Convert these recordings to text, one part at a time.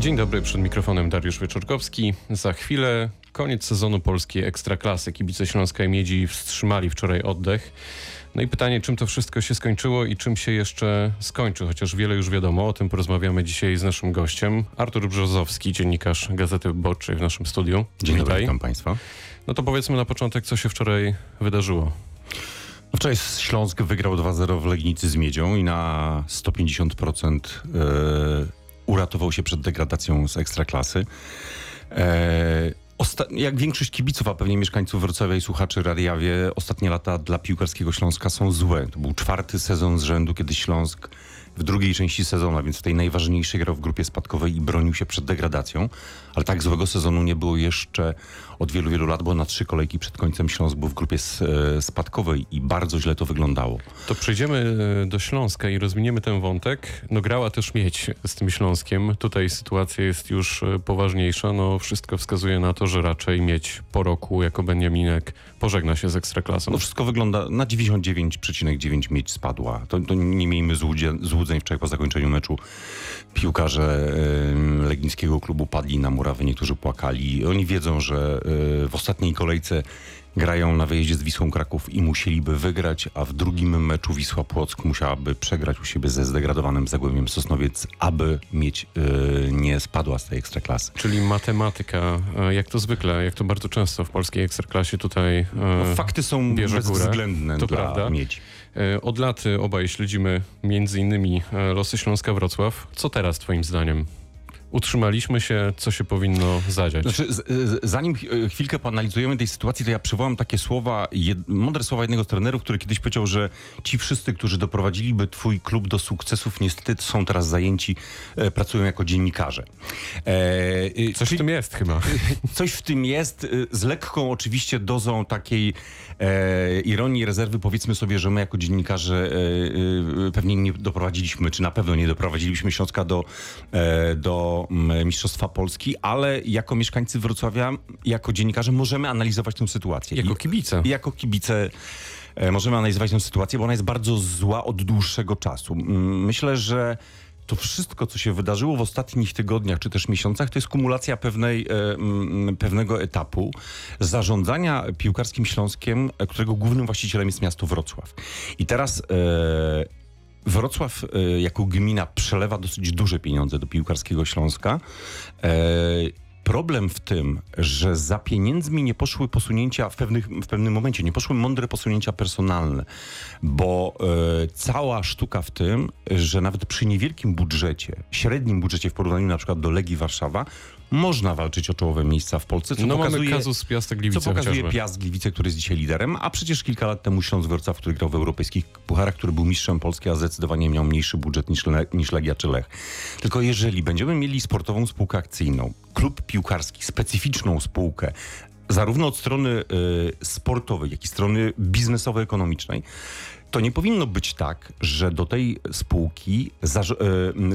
Dzień dobry, przed mikrofonem Dariusz Wieczorkowski. Za chwilę koniec sezonu polskiej Ekstraklasy. Kibice Śląskiej Miedzi wstrzymali wczoraj oddech. No i pytanie, czym to wszystko się skończyło i czym się jeszcze skończy, chociaż wiele już wiadomo. O tym porozmawiamy dzisiaj z naszym gościem. Artur Brzozowski, dziennikarz Gazety Wyborczej w naszym studiu. Dzień dobry, witam Państwa. No to powiedzmy na początek, co się wczoraj wydarzyło. No wczoraj Śląsk wygrał 2-0 w Legnicy z Miedzią i na 150% e, uratował się przed degradacją z Ekstraklasy. E, jak większość kibiców, a pewnie mieszkańców Wrocławia i słuchaczy Radia wie, ostatnie lata dla piłkarskiego Śląska są złe. To był czwarty sezon z rzędu, kiedy Śląsk w drugiej części sezonu, więc w tej najważniejszej grał w grupie spadkowej i bronił się przed degradacją. Ale tak złego sezonu nie było jeszcze od wielu, wielu lat, bo na trzy kolejki przed końcem Śląsk był w grupie e, spadkowej i bardzo źle to wyglądało. To przejdziemy e, do Śląska i rozwiniemy ten wątek. No grała też mieć z tym Śląskiem. Tutaj sytuacja jest już e, poważniejsza. No wszystko wskazuje na to, że raczej mieć po roku jako Beniaminek pożegna się z Ekstraklasą. No wszystko wygląda na 99,9 mieć spadła. To, to nie miejmy złudzeń wczoraj po zakończeniu meczu. Piłkarze Legnickiego klubu padli na murawy, niektórzy płakali. Oni wiedzą, że y, w ostatniej kolejce grają na wyjeździe z Wisłą Kraków i musieliby wygrać, a w drugim meczu Wisła Płock musiałaby przegrać u siebie ze zdegradowanym Zagłębiem Sosnowiec, aby mieć y, nie spadła z tej ekstraklasy. Czyli matematyka, jak to zwykle, jak to bardzo często w polskiej ekstraklasie tutaj y, no, Fakty są bezwzględne to dla prawda. miedzi. Od lat obaj śledzimy między innymi losy Śląska Wrocław. Co teraz twoim zdaniem? Utrzymaliśmy się, co się powinno zadziać. Znaczy, zanim chwilkę poanalizujemy tej sytuacji, to ja przywołam takie słowa, jed, mądre słowa jednego z trenerów, który kiedyś powiedział, że ci wszyscy, którzy doprowadziliby twój klub do sukcesów, niestety są teraz zajęci, e, pracują jako dziennikarze. E, coś w tym jest chyba. Coś w tym jest, e, z lekką oczywiście dozą takiej e, ironii, rezerwy. Powiedzmy sobie, że my jako dziennikarze e, e, pewnie nie doprowadziliśmy, czy na pewno nie doprowadziliśmy Śląska do, do Mistrzostwa Polski, ale jako mieszkańcy Wrocławia, jako dziennikarze możemy analizować tę sytuację. Jako kibice. I, jako kibice e, możemy analizować tę sytuację, bo ona jest bardzo zła od dłuższego czasu. Myślę, że to wszystko, co się wydarzyło w ostatnich tygodniach czy też miesiącach, to jest kumulacja pewnej, e, pewnego etapu zarządzania piłkarskim Śląskiem, e, którego głównym właścicielem jest miasto Wrocław. I teraz Wrocław e, jako gmina przelewa dosyć duże pieniądze do piłkarskiego Śląska. E, problem w tym, że za pieniędzmi nie poszły posunięcia w, pewnych, w pewnym momencie, nie poszły mądre posunięcia personalne, bo e, cała sztuka w tym, że nawet przy niewielkim budżecie, średnim budżecie w porównaniu na przykład do Legii Warszawa, można walczyć o czołowe miejsca w Polsce. Co no pokazuje, mamy kazus Piastek Gliwice Co pokazuje chociażby. Piast Gliwice, który jest dzisiaj liderem, a przecież kilka lat temu Wrocław, który grał w europejskich pucharach, który był mistrzem Polski, a zdecydowanie miał mniejszy budżet niż, Le niż Legia czy Lech. Tylko jeżeli będziemy mieli sportową spółkę akcyjną, klub piłkarski, specyficzną spółkę, zarówno od strony y, sportowej, jak i strony biznesowo-ekonomicznej, to nie powinno być tak, że do tej spółki e,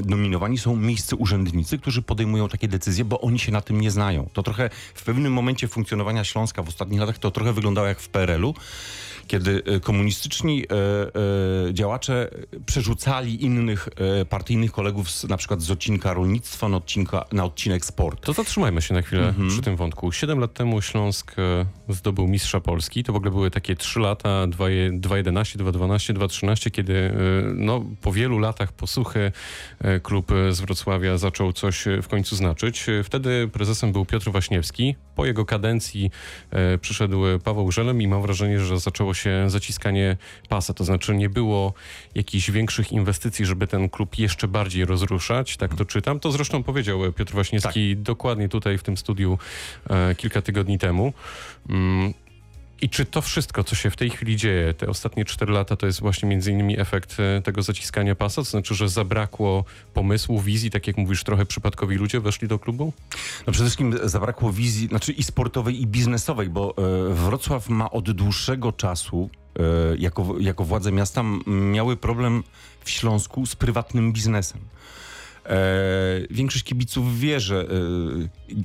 nominowani są miejscy urzędnicy, którzy podejmują takie decyzje, bo oni się na tym nie znają. To trochę w pewnym momencie funkcjonowania Śląska w ostatnich latach to trochę wyglądało jak w PRL-u, kiedy e, komunistyczni e, działacze przerzucali innych partyjnych kolegów z, na przykład z odcinka rolnictwa na, odcinka, na odcinek sport. To zatrzymajmy się na chwilę mhm. przy tym wątku. Siedem lat temu Śląsk zdobył mistrza Polski. To w ogóle były takie trzy lata, 2.11, 2.12, 2.13, kiedy e, no, po wielu latach posłuchy klub z Wrocławia zaczął coś w końcu znaczyć. Wtedy prezesem był Piotr Waśniewski. Po jego kadencji przyszedł Paweł Żelem i mam wrażenie, że zaczęło się zaciskanie pasa, to znaczy nie było jakichś większych inwestycji, żeby ten klub jeszcze bardziej rozruszać, tak to czytam. To zresztą powiedział Piotr Waśniewski tak. dokładnie tutaj w tym studiu e, kilka tygodni temu. I czy to wszystko, co się w tej chwili dzieje, te ostatnie cztery lata, to jest właśnie między innymi efekt e, tego zaciskania pasa? To znaczy, że zabrakło pomysłu, wizji, tak jak mówisz, trochę przypadkowi ludzie weszli do klubu? No przede wszystkim zabrakło wizji, znaczy i sportowej, i biznesowej, bo e, Wrocław ma od dłuższego czasu e, jako, jako władze miasta miały problem w Śląsku z prywatnym biznesem. E, większość kibiców wie, że e,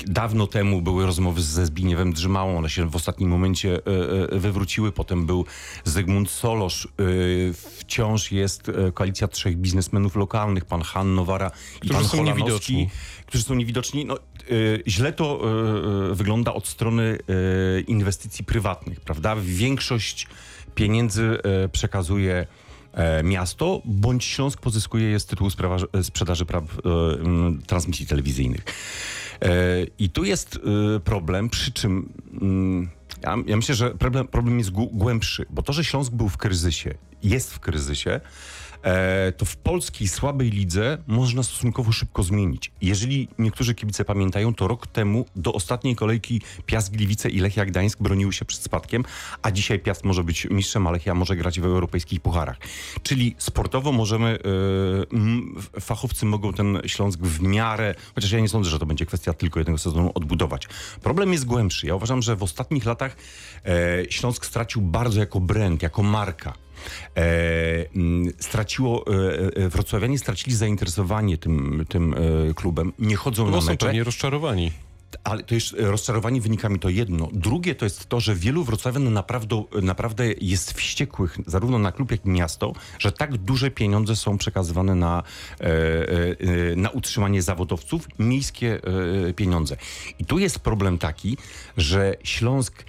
dawno temu były rozmowy ze Zbigniewem Drzymałą, one się w ostatnim momencie e, wywróciły. Potem był Zygmunt Solosz. Wciąż jest koalicja trzech biznesmenów lokalnych, pan Han Nowara i pan Holanowski, którzy są niewidoczni. No, źle to wygląda od strony inwestycji prywatnych, prawda? Większość pieniędzy przekazuje miasto, bądź Śląsk pozyskuje je z tytułu sprawa- sprzedaży praw e, transmisji telewizyjnych. E, I tu jest e, problem, przy czym mm, ja, ja myślę, że problem, problem jest głę- głębszy, bo to, że Śląsk był w kryzysie, jest w kryzysie, e, to w polskiej słabej lidze można stosunkowo szybko zmienić. Jeżeli niektórzy kibice pamiętają, to rok temu do ostatniej kolejki Piast Gliwice i Lechia Gdańsk broniły się przed spadkiem, a dzisiaj Piast może być mistrzem, a Lechia może grać w europejskich pucharach. Czyli sportowo możemy, e, m, fachowcy mogą ten Śląsk w miarę, chociaż ja nie sądzę, że to będzie kwestia tylko jednego sezonu, odbudować. Problem jest głębszy. Ja uważam, że w ostatnich latach e, Śląsk stracił bardzo jako brand, jako marka. E, mm, straciło, e, e, wrocławianie stracili zainteresowanie tym, tym klubem, nie chodzą Bo na są mecze. pewnie rozczarowani. Ale to jest rozczarowanie wynikami to jedno. Drugie to jest to, że wielu wrocławian naprawdę, naprawdę jest wściekłych zarówno na klub, jak i miasto, że tak duże pieniądze są przekazywane na, na utrzymanie zawodowców, miejskie pieniądze. I tu jest problem taki, że Śląsk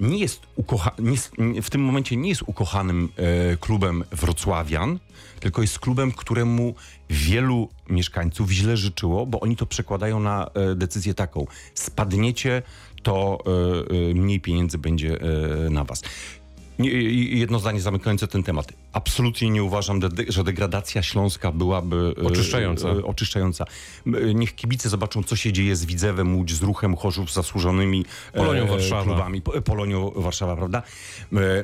nie jest, ukocha, nie, w tym momencie nie jest ukochanym e, klubem wrocławian, tylko jest klubem, któremu wielu mieszkańców źle życzyło, bo oni to przekładają na e, decyzję taką. Spadniecie, to e, e, mniej pieniędzy będzie e, na was. Jedno zdanie zamykające ten temat. Absolutnie nie uważam, że degradacja Śląska byłaby e, Oczyszczająca. e, oczyszczająca. E, Niech kibice zobaczą, co się dzieje z Widzewem Łódź, z Ruchem Chorzów, z zasłużonymi Polonią Warszawa. klubami, Po- Polonią Warszawa, prawda?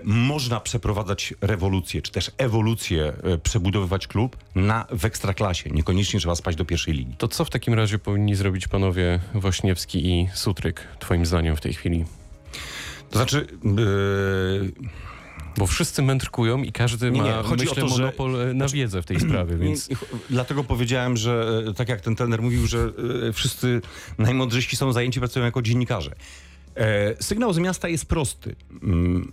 Można przeprowadzać rewolucję, czy też ewolucję, przebudowywać klub na, w ekstraklasie. Niekoniecznie trzeba spać do pierwszej ligi. To co w takim razie powinni zrobić panowie Wośniewski i Sutryk, twoim zdaniem w tej chwili? To znaczy... e, Bo wszyscy mędrkują i każdy ma, nie, chodzi myślę, o to, że- monopol e, na wiedzę w tej sprawie, więc... Dlatego powiedziałem, że e, tak jak ten trener mówił, że e, wszyscy najmądrzejsi są zajęci, pracują jako dziennikarze. Sygnał z miasta jest prosty. Mm,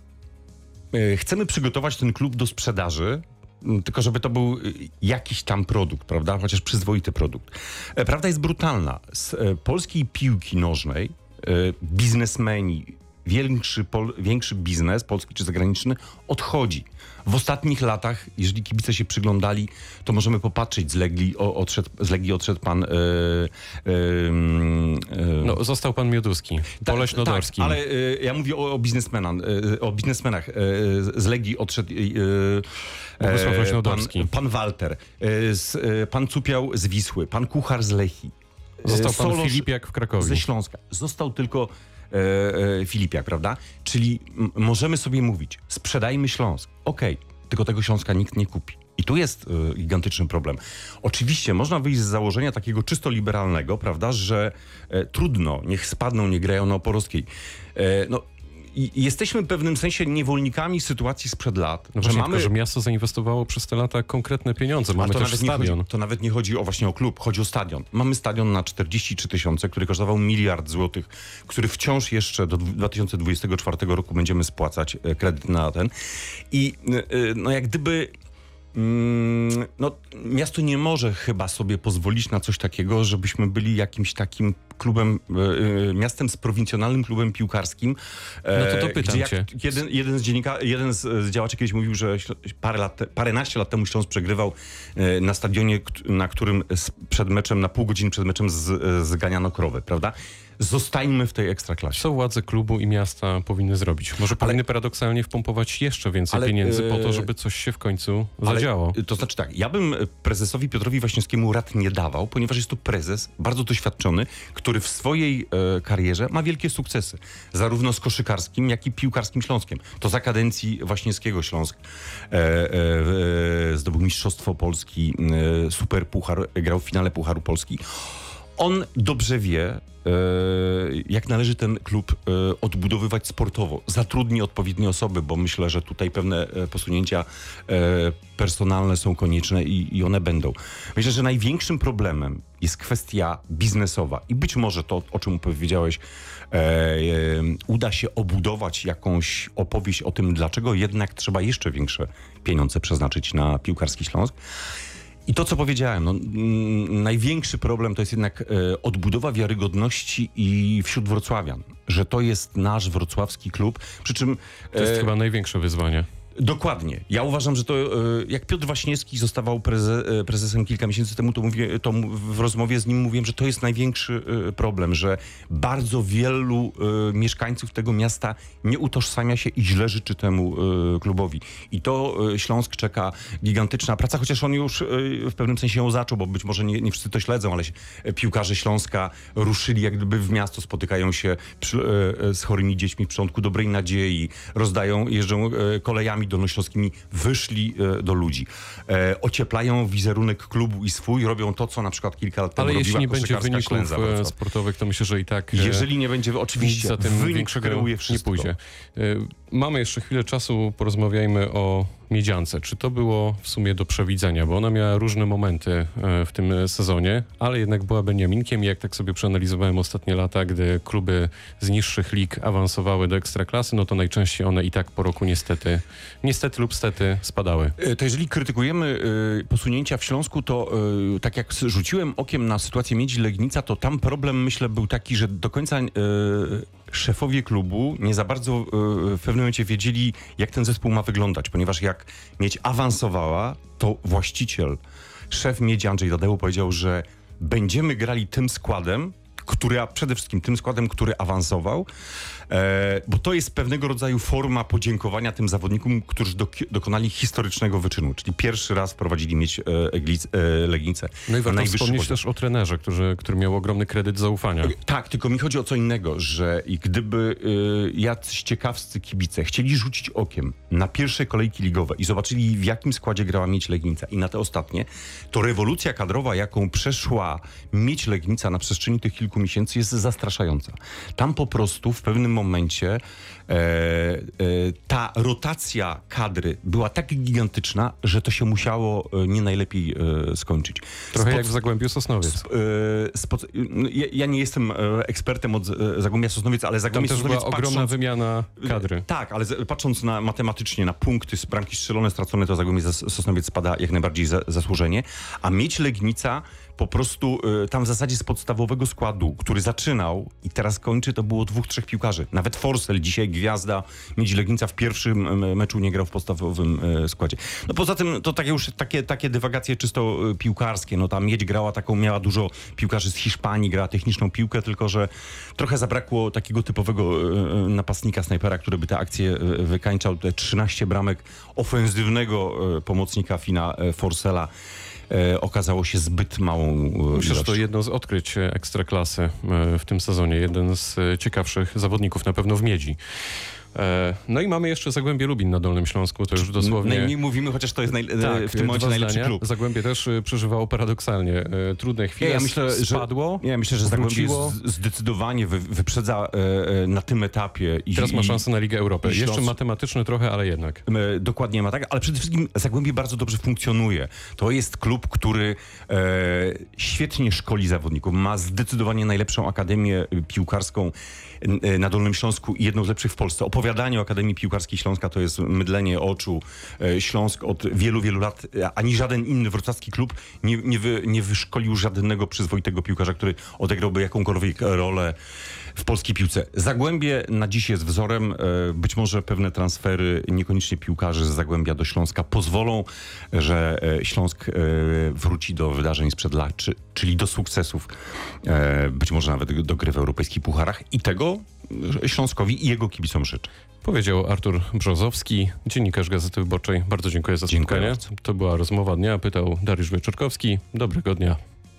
Chcemy przygotować ten klub do sprzedaży, mm, tylko żeby to był jakiś tam produkt, prawda? Chociaż przyzwoity produkt. Prawda jest brutalna. Z polskiej piłki nożnej biznesmeni, większy, pol, większy biznes, polski czy zagraniczny, odchodzi. W ostatnich latach, jeżeli kibice się przyglądali, to możemy popatrzeć, z Legii, o, odszedł, z Legii odszedł pan... E, e, No, został pan Mioduski, tak, Poleś Nodorski. Tak, ale e, ja mówię o, o, biznesmenach, o biznesmenach. Z Legii odszedł Bogusław Leśnodorski. pan, pan Walter, z, pan Cupiał z Wisły, pan Kuchar z Lechii. e, Został pan Solosz Filipiak w Krakowie. Ze Śląska. Został tylko Filipiak, prawda? Czyli możemy sobie mówić, sprzedajmy Śląsk. Okej, tylko tego Śląska nikt nie kupi. I tu jest e, gigantyczny problem. Oczywiście można wyjść z założenia takiego czysto liberalnego, prawda, że e, trudno, niech spadną, nie grają na Oporowskiej. E, no, i, jesteśmy w pewnym sensie niewolnikami sytuacji sprzed lat, No że właśnie, mamy... tylko, że miasto zainwestowało przez te lata konkretne pieniądze. Mamy to też stadion. chodzi, to nawet nie chodzi o właśnie o klub, chodzi o stadion. Mamy stadion na 43 tysiące, który kosztował miliard złotych, który wciąż jeszcze do 2024 roku będziemy spłacać e, kredyt na ten. I e, e, no jak gdyby no, miasto nie może chyba sobie pozwolić na coś takiego, żebyśmy byli jakimś takim klubem, e, e, miastem z prowincjonalnym klubem piłkarskim. e, No to to pytam gdzie jak cię. Jeden, jeden z dziennika, jeden z, działaczy kiedyś mówił, że parę lat, paręnaście lat temu Śląsk przegrywał e, na stadionie, na którym przed meczem, na pół godziny przed meczem z, e, zganiano krowy, prawda? Zostańmy w tej ekstraklasie. Co władze klubu i miasta powinny zrobić? Może powinny paradoksalnie wpompować jeszcze więcej Ale, pieniędzy po to, e, żeby coś się w końcu Ale, zadziało. To znaczy tak, ja bym prezesowi Piotrowi Waśniewskiemu rad nie dawał, ponieważ jest to prezes bardzo doświadczony, który w swojej e, karierze ma wielkie sukcesy. Zarówno z koszykarskim, jak i piłkarskim Śląskiem. To za kadencji Waśniewskiego Śląsk e, e, e, zdobył Mistrzostwo Polski, e, Super Puchar, grał w finale Pucharu Polski. On dobrze wie, e, jak należy ten klub e, odbudowywać sportowo. Zatrudni odpowiednie osoby, bo myślę, że tutaj pewne e, posunięcia personalne są konieczne i, one będą. Myślę, że największym problemem jest kwestia biznesowa i być może to, o czym powiedziałeś, uda się obudować jakąś opowieść o tym, dlaczego jednak trzeba jeszcze większe pieniądze przeznaczyć na piłkarski Śląsk. I to, co powiedziałem, no, mm, największy problem to jest jednak e, odbudowa wiarygodności i wśród wrocławian, że to jest nasz wrocławski klub, przy czym... To jest e, chyba największe wyzwanie. Dokładnie. Ja uważam, że to e, jak Piotr Waśniewski zostawał preze, e, prezesem kilka miesięcy temu, to, mówię, to w rozmowie z nim mówiłem, że to jest największy e, problem, że bardzo wielu mieszkańców tego miasta nie utożsamia się i źle życzy temu klubowi. I to Śląsk czeka gigantyczna praca, chociaż on już w pewnym sensie ją zaczął, bo być może nie, nie wszyscy to śledzą, ale piłkarze Śląska ruszyli jak gdyby w miasto, spotykają się przy, z chorymi dziećmi w Przątku Dobrej Nadziei, rozdają, jeżdżą e, kolejami dolnośląskimi, wyszli e, do ludzi. E, ocieplają wizerunek klubu i swój, robią to, co na przykład kilka lat temu Ale jeśli nie będzie wyników Klęza e, sportowych, to myślę, że i tak Jeżeli nie będzie, oczywiście, za tym wynik kreuje nie wszystko. pójdzie. Mamy jeszcze chwilę czasu, porozmawiajmy o Miedziance. Czy to było w sumie do przewidzenia? Bo ona miała różne momenty e, w tym sezonie, ale jednak była Beniaminkiem jak tak sobie przeanalizowałem ostatnie lata, gdy kluby z niższych lig awansowały do ekstraklasy, no to najczęściej one i tak po roku niestety, niestety lub stety spadały. E, To jeżeli krytykujemy e, posunięcia w Śląsku, to tak jak rzuciłem okiem na sytuację Miedzi Legnica, to tam problem myślę był taki, że do końca szefowie klubu nie za bardzo e, w pewnym momencie wiedzieli, jak ten zespół ma wyglądać, ponieważ jak Miedź awansowała, to właściciel, szef Miedzi Andrzej Dadeu powiedział, że będziemy grali tym składem, który, a przede wszystkim tym składem, który awansował, bo to jest pewnego rodzaju forma podziękowania tym zawodnikom, którzy dok- dokonali historycznego wyczynu, czyli pierwszy raz prowadzili mieć e, Eglic, e, Legnicę. No i warto wspomnieć poziomie. też o trenerze, który, który miał ogromny kredyt zaufania. Tak, tylko mi chodzi o co innego, że gdyby y, jacyś ciekawscy kibice chcieli rzucić okiem na pierwsze kolejki ligowe i zobaczyli w jakim składzie grała Mieć Legnica i na te ostatnie, to rewolucja kadrowa, jaką przeszła Mieć Legnica na przestrzeni tych kilku miesięcy jest zastraszająca. Tam po prostu w pewnym momencie e, e, ta rotacja kadry była tak gigantyczna, że to się musiało e, nie najlepiej e, skończyć. Trochę Spod- jak w Zagłębiu Sosnowiec. e, spod, no, ja, ja nie jestem e, ekspertem od Zagłębia Sosnowiec, ale Tam Zagłębie też była Sosnowiec ogromna patrząc, wymiana kadry. tak, ale z, patrząc na matematycznie na punkty bramki strzelone, stracone, to Zagłębie Sosnowiec spada jak najbardziej za, zasłużenie, a mieć Legnica po prostu e, tam w zasadzie z podstawowego składu, który zaczynał i teraz kończy, to było dwóch, trzech piłkarzy. Nawet Forsell, dzisiaj gwiazda Miedzi Legnica w pierwszym meczu nie grał w podstawowym e, składzie. No poza tym to takie już takie, takie dywagacje czysto e, piłkarskie. No ta Miedź grała taką, miała dużo piłkarzy z Hiszpanii, grała techniczną piłkę, tylko że trochę zabrakło takiego typowego e, napastnika, snajpera, który by tę akcję e, wykańczał. Te 13 bramek ofensywnego pomocnika Fina Forsella okazało się zbyt małą e, Myślę, że to jedno z odkryć e, ekstraklasy e, w tym sezonie. Jeden z ciekawszych zawodników na pewno w Miedzi. E, No i mamy jeszcze Zagłębie Lubin na Dolnym Śląsku, to już dosłownie... Najmniej mówimy, chociaż to jest naj, e, Tak, w tym momencie najlepszy zdania. klub. Zagłębie też e, przeżywało paradoksalnie trudne chwile. Ja myślę, że- spadło, Nie, myślę, że Zagłębie zdecydowanie wy, wyprzedza na tym etapie. I, Teraz ma szansę na Ligę Europy. Jeszcze matematyczny trochę, ale jednak. Dokładnie ma tak, ale przede wszystkim Zagłębie bardzo dobrze funkcjonuje. To jest klub, który e, świetnie szkoli zawodników. Ma zdecydowanie najlepszą akademię piłkarską na Dolnym Śląsku i jedną z lepszych w Polsce. Opowiadanie o Akademii Piłkarskiej Śląska to jest mydlenie oczu. E, Śląsk od wielu, wielu lat, e, ani żaden inny wrocławski klub nie, nie, wy, nie wyszkolił żadnego przyzwoitego piłkarza, który odegrałby jakąkolwiek rolę w polskiej piłce. Zagłębie na dziś jest wzorem. E, Być może pewne transfery, niekoniecznie piłkarzy z Zagłębia do Śląska pozwolą, że Śląsk wróci do wydarzeń sprzed lat, czy, czyli do sukcesów. E, Być może nawet do gry w europejskich pucharach i tego Śląskowi i jego kibicom życzę. Powiedział Artur Brzozowski, dziennikarz Gazety Wyborczej. Bardzo dziękuję za Dziękuję spotkanie. bardzo. To była rozmowa dnia. Pytał Dariusz Wieczorkowski. Dobrego dnia.